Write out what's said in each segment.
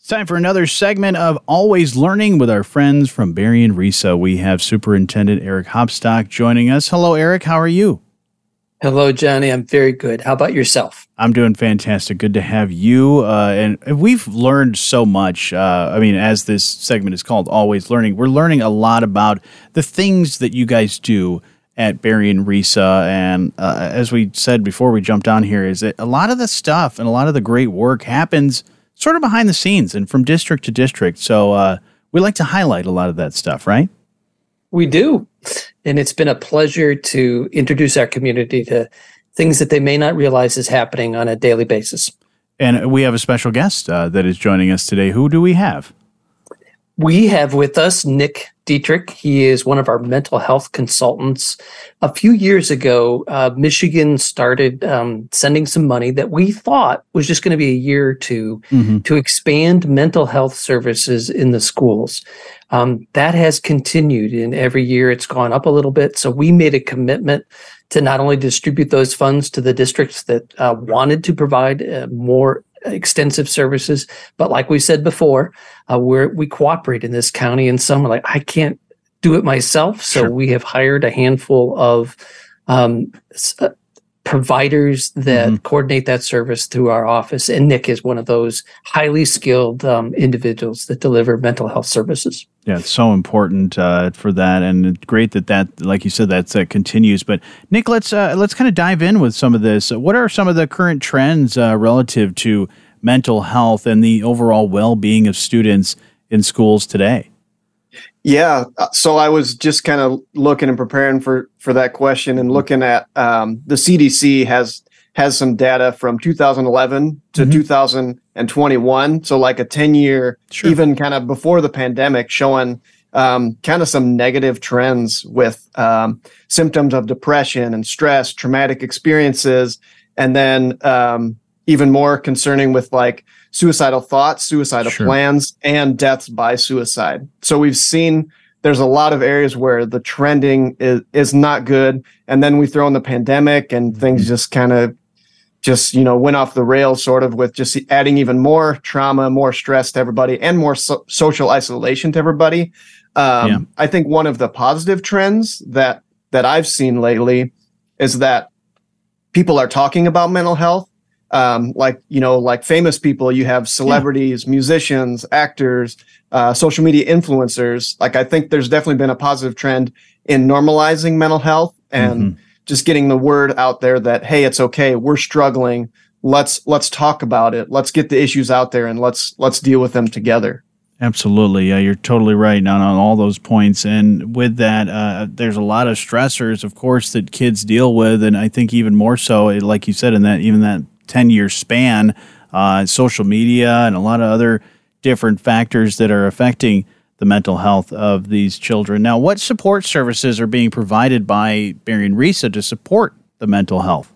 It's time for another segment of Always Learning with our friends from Berrien RESA. We have Superintendent Eric Hopstock joining us. Hello, Eric. How are you? Hello, Jonny. I'm very good. How about yourself? I'm doing fantastic. Good to have you. Uh, and we've learned so much. Uh, I mean, as this segment is called Always Learning, we're learning a lot about the things that you guys do at Berrien RESA. And uh, as we said before we jumped on here, is that a lot of the stuff and a lot of the great work happens sort of behind the scenes and from district to district. So uh, we like to highlight a lot of that stuff, right? We do. And it's been a pleasure to introduce our community to things that they may not realize is happening on a daily basis. And we have a special guest uh, that is joining us today. Who do we have? We have with us Nick Deitrich. He is one of our mental health consultants. A few years ago, uh, Michigan started um, sending some money that we thought was just going to be a year or 2 mm-hmm. to expand mental health services in the schools. Um, that has continued, and every year it's gone up a little bit. So we made a commitment to not only distribute those funds to the districts that uh, wanted to provide uh, more extensive services. But like we said before, uh, we we cooperate in this county, and some are like, I can't do it myself. So sure. we have hired a handful of um, uh, providers that mm-hmm. coordinate that service through our office. And Nick is one of those highly skilled um, individuals that deliver mental health services. Yeah, it's so important uh, for that, and great that that, like you said, that uh, continues. But Nick, let's uh, let's kind of dive in with some of this. What are some of the current trends uh, relative to mental health and the overall well-being of students in schools today? Yeah, uh, so I was just kind of looking and preparing for for that question and looking at um, the CDC has has some data from 2011 to mm-hmm. 2021, so like a 10 year, sure. even kind of before the pandemic, showing um, kind of some negative trends with um, symptoms of depression and stress, traumatic experiences, and then um, even more concerning with like suicidal thoughts, suicidal sure. plans, and deaths by suicide. So we've seen there's a lot of areas where the trending is, is not good. And then we throw in the pandemic and mm-hmm. things just kind of just, you know, went off the rails sort of with just adding even more trauma, more stress to everybody and more so- social isolation to everybody. Um, yeah. I think one of the positive trends that, that I've seen lately is that people are talking about mental health um, like you know like famous people you have celebrities yeah. musicians actors uh, social media influencers like i think there's definitely been a positive trend in normalizing mental health and mm-hmm. Just getting the word out there that hey it's okay we're struggling let's let's talk about it let's get the issues out there and let's let's deal with them together Absolutely. Yeah, you're totally right on, on all those points. And with that, uh, there's a lot of stressors, of course, that kids deal with. And I think even more so, like you said, in that even that 10 year span, uh, social media, and a lot of other different factors that are affecting the mental health of these children. Now, what support services are being provided by Berrien RESA to support the mental health?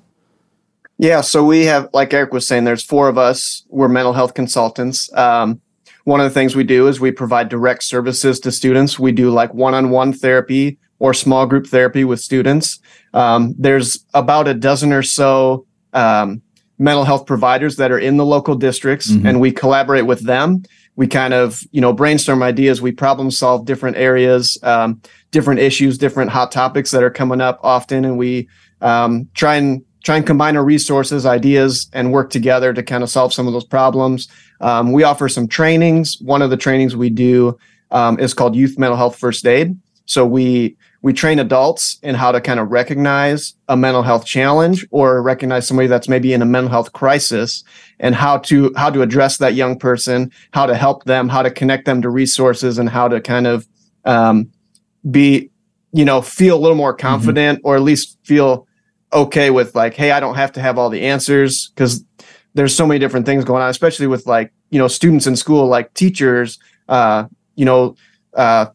Yeah, so we have, like Eric was saying, there's four of us. We're mental health consultants. Um, one of the things we do is we provide direct services to students. We do like one on one therapy or small group therapy with students. Um, there's about a dozen or so um, mental health providers that are in the local districts mm-hmm. and we collaborate with them we kind of you know brainstorm ideas. We problem solve different areas um, different issues different hot topics that are coming up often. And we um, try and try and combine our resources ideas and work together to kind of solve some of those problems. Um, we offer some trainings. One of the trainings we do um, is called youth mental health first aid. So we we train adults in how to kind of recognize a mental health challenge or recognize somebody that's maybe in a mental health crisis and how to how to address that young person how to help them how to connect them to resources and how to kind of um, be you know feel a little more mm-hmm. confident mm-hmm. or at least feel okay with like hey i don't have to have all the answers because there's so many different things going on especially with like you know students in school like teachers uh, you know uh,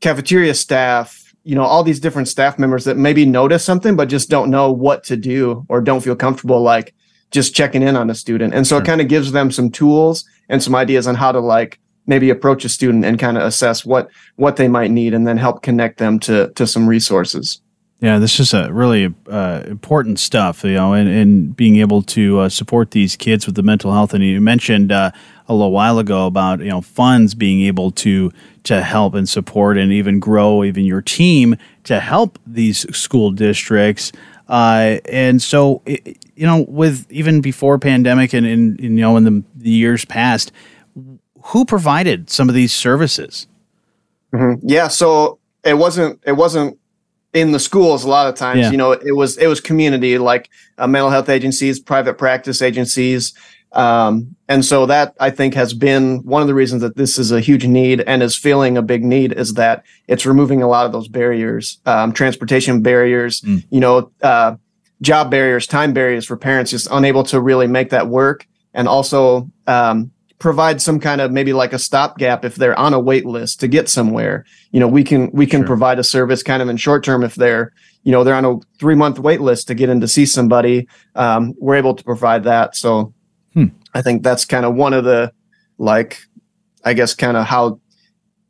cafeteria staff you know all these different staff members that maybe notice something but just don't know what to do or don't feel comfortable like just checking in on a student and so sure. it kind of gives them some tools and some ideas on how to like maybe approach a student and kind of assess what what they might need and then help connect them to to some resources Yeah, this is a really uh, important stuff, you know, and, and being able to uh, support these kids with the mental health. And you mentioned uh, a little while ago about you know funds being able to to help and support and even grow even your team to help these school districts. Uh, and so, it, you know, with even before pandemic and, and you know in the, the years past, who provided some of these services? Mm-hmm. Yeah, so it wasn't it wasn't in the schools a lot of times yeah. you know it was it was community like uh, mental health agencies private practice agencies um, and so that i think has been one of the reasons that this is a huge need and is feeling a big need is that it's removing a lot of those barriers um, transportation barriers mm. you know uh, job barriers time barriers for parents just unable to really make that work and also um, provide some kind of maybe like a stopgap if they're on a wait list to get somewhere. You know, we can we can sure. provide a service kind of in short term if they're you know they're on a three month wait list to get in to see somebody. Um, we're able to provide that. So hmm. I think that's kind of one of the like I guess kind of how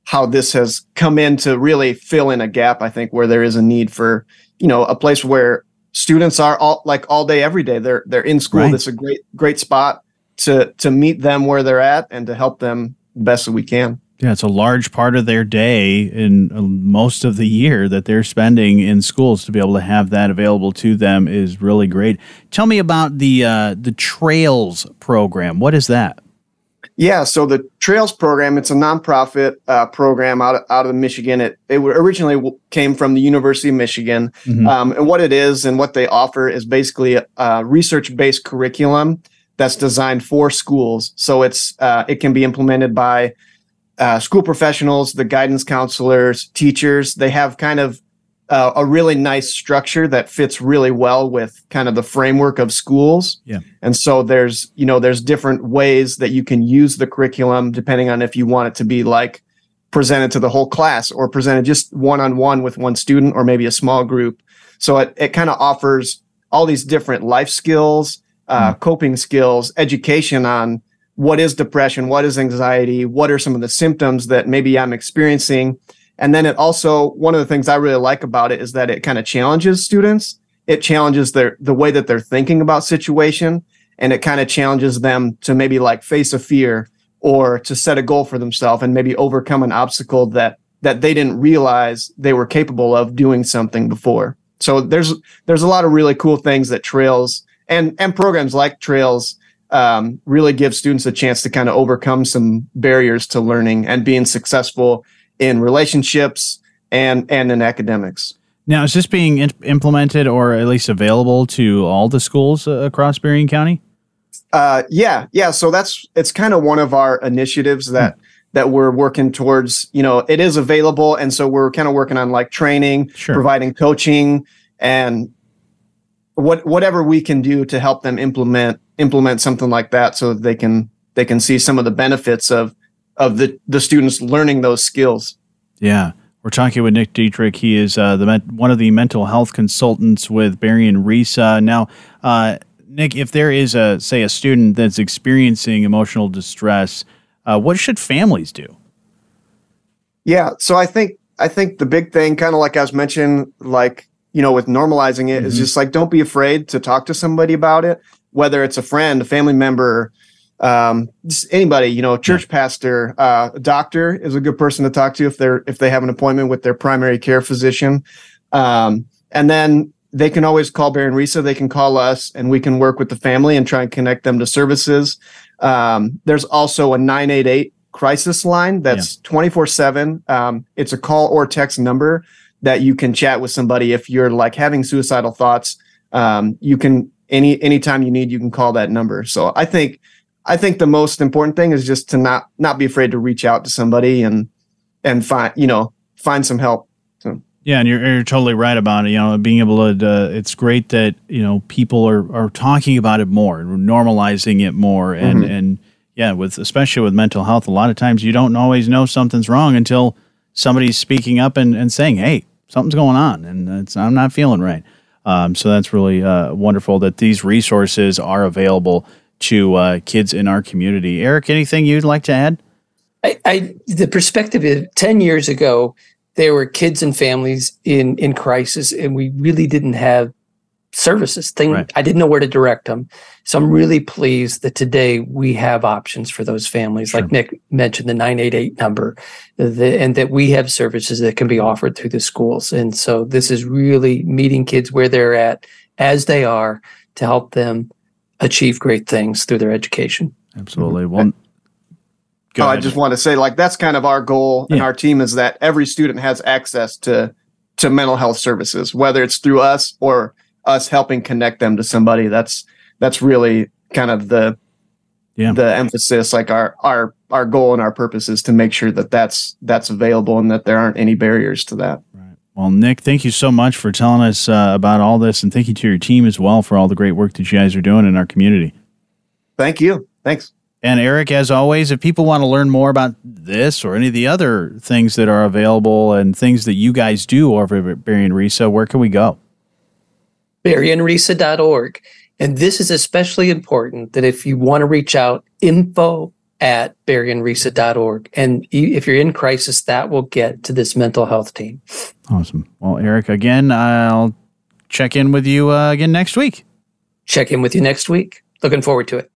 how this has come in to really fill in a gap. I think where there is a need for you know a place where students are all like all day every day they're they're in school right. that's a great great spot to to meet them where they're at and to help them the best that we can. Yeah, it's a large part of their day in uh, most of the year that they're spending in schools to be able to have that available to them is really great. Tell me about the uh, the Trails program. What is that? Yeah, so the Trails program, it's a nonprofit uh, program out of, out of Michigan. It, it originally came from the University of Michigan. Mm-hmm. Um, and what it is and what they offer is basically a, a research based curriculum that's designed for schools. So it's uh, it can be implemented by uh, school professionals, the guidance counselors, teachers. They have kind of uh, a really nice structure that fits really well with kind of the framework of schools. Yeah. And so there's you know there's different ways that you can use the curriculum depending on if you want it to be like presented to the whole class or presented just one on one with one student or maybe a small group. So it, it kind of offers all these different life skills uh, mm. coping skills, education on what is depression, what is anxiety, what are some of the symptoms that maybe I'm experiencing. And then it also, one of the things I really like about it is that it kind of challenges students. It challenges their, the way that they're thinking about situation. And it kind of challenges them to maybe like face a fear or to set a goal for themselves and maybe overcome an obstacle that, that they didn't realize they were capable of doing something before. So there's, there's a lot of really cool things that trails and and programs like Trails um, really give students a chance to kind of overcome some barriers to learning and being successful in relationships and and in academics. Now, is this being in- implemented or at least available to all the schools uh, across Berrien County? Uh, yeah, yeah. So that's it's kind of one of our initiatives that. Hmm. That we're working towards, you know, it is available, and so we're kind of working on like training, sure. providing coaching, and what whatever we can do to help them implement implement something like that so that they can they can see some of the benefits of of the the students learning those skills yeah we're talking with Nick Deitrich. He is uh, the one of the mental health consultants with Berrien RESA. Now, uh, Nick, if there is a say a student that's experiencing emotional distress, uh, what should families do? Yeah, so I think I think the big thing, kind of like I was mentioning, like you know, with normalizing it, mm-hmm. is just like don't be afraid to talk to somebody about it, whether it's a friend, a family member, um, just anybody, you know, church yeah. pastor, uh, a doctor is a good person to talk to if they're if they have an appointment with their primary care physician. Um, and then they can always call Berrien RESA. They can call us, and we can work with the family and try and connect them to services. Um, there's also a 988 crisis line that's 24 yeah. 7. Um, it's a call or text number that you can chat with somebody if you're like having suicidal thoughts. Um, you can any anytime you need, you can call that number. So I think I think the most important thing is just to not not be afraid to reach out to somebody and and find you know find some help. So. Yeah, and you're, you're totally right about it. You know, being able to, uh, it's great that you know people are, are talking about it more, normalizing it more, and mm-hmm. and yeah, with especially with mental health, a lot of times you don't always know something's wrong until somebody's speaking up and, and saying, "Hey, something's going on and I'm not feeling right. Um, so that's really uh, wonderful that these resources are available to uh, kids in our community. Eric, anything you'd like to add? I, I the perspective is 10 years ago, there were kids and families in in crisis, and we really didn't have services. Thing right. I didn't know where to direct them. So I'm really pleased that today we have options for those families, sure. like Nick mentioned, the 988 number, the, and that we have services that can be offered through the schools. And so this is really meeting kids where they're at as they are to help them achieve great things through their education. Absolutely. Well, oh, I just want to say, like, that's kind of our goal yeah. and our team is that every student has access to to mental health services, whether it's through us or us helping connect them to somebody. That's that's really kind of the yeah. the emphasis. Like our our our goal and our purpose is to make sure that that's that's available and that there aren't any barriers to that. Right. Well, Nick, thank you so much for telling us uh, about all this, and thank you to your team as well for all the great work that you guys are doing in our community. Thank you. Thanks. And Eric, as always, if people want to learn more about this or any of the other things that are available and things that you guys do over at Berrien RESA, where can we go? BerrienRESA.org. And this is especially important that if you want to reach out, info at BerrienRESA.org. And if you're in crisis, that will get to this mental health team. Awesome. Well, Eric, again, I'll check in with you uh, again next week. Check in with you next week. Looking forward to it.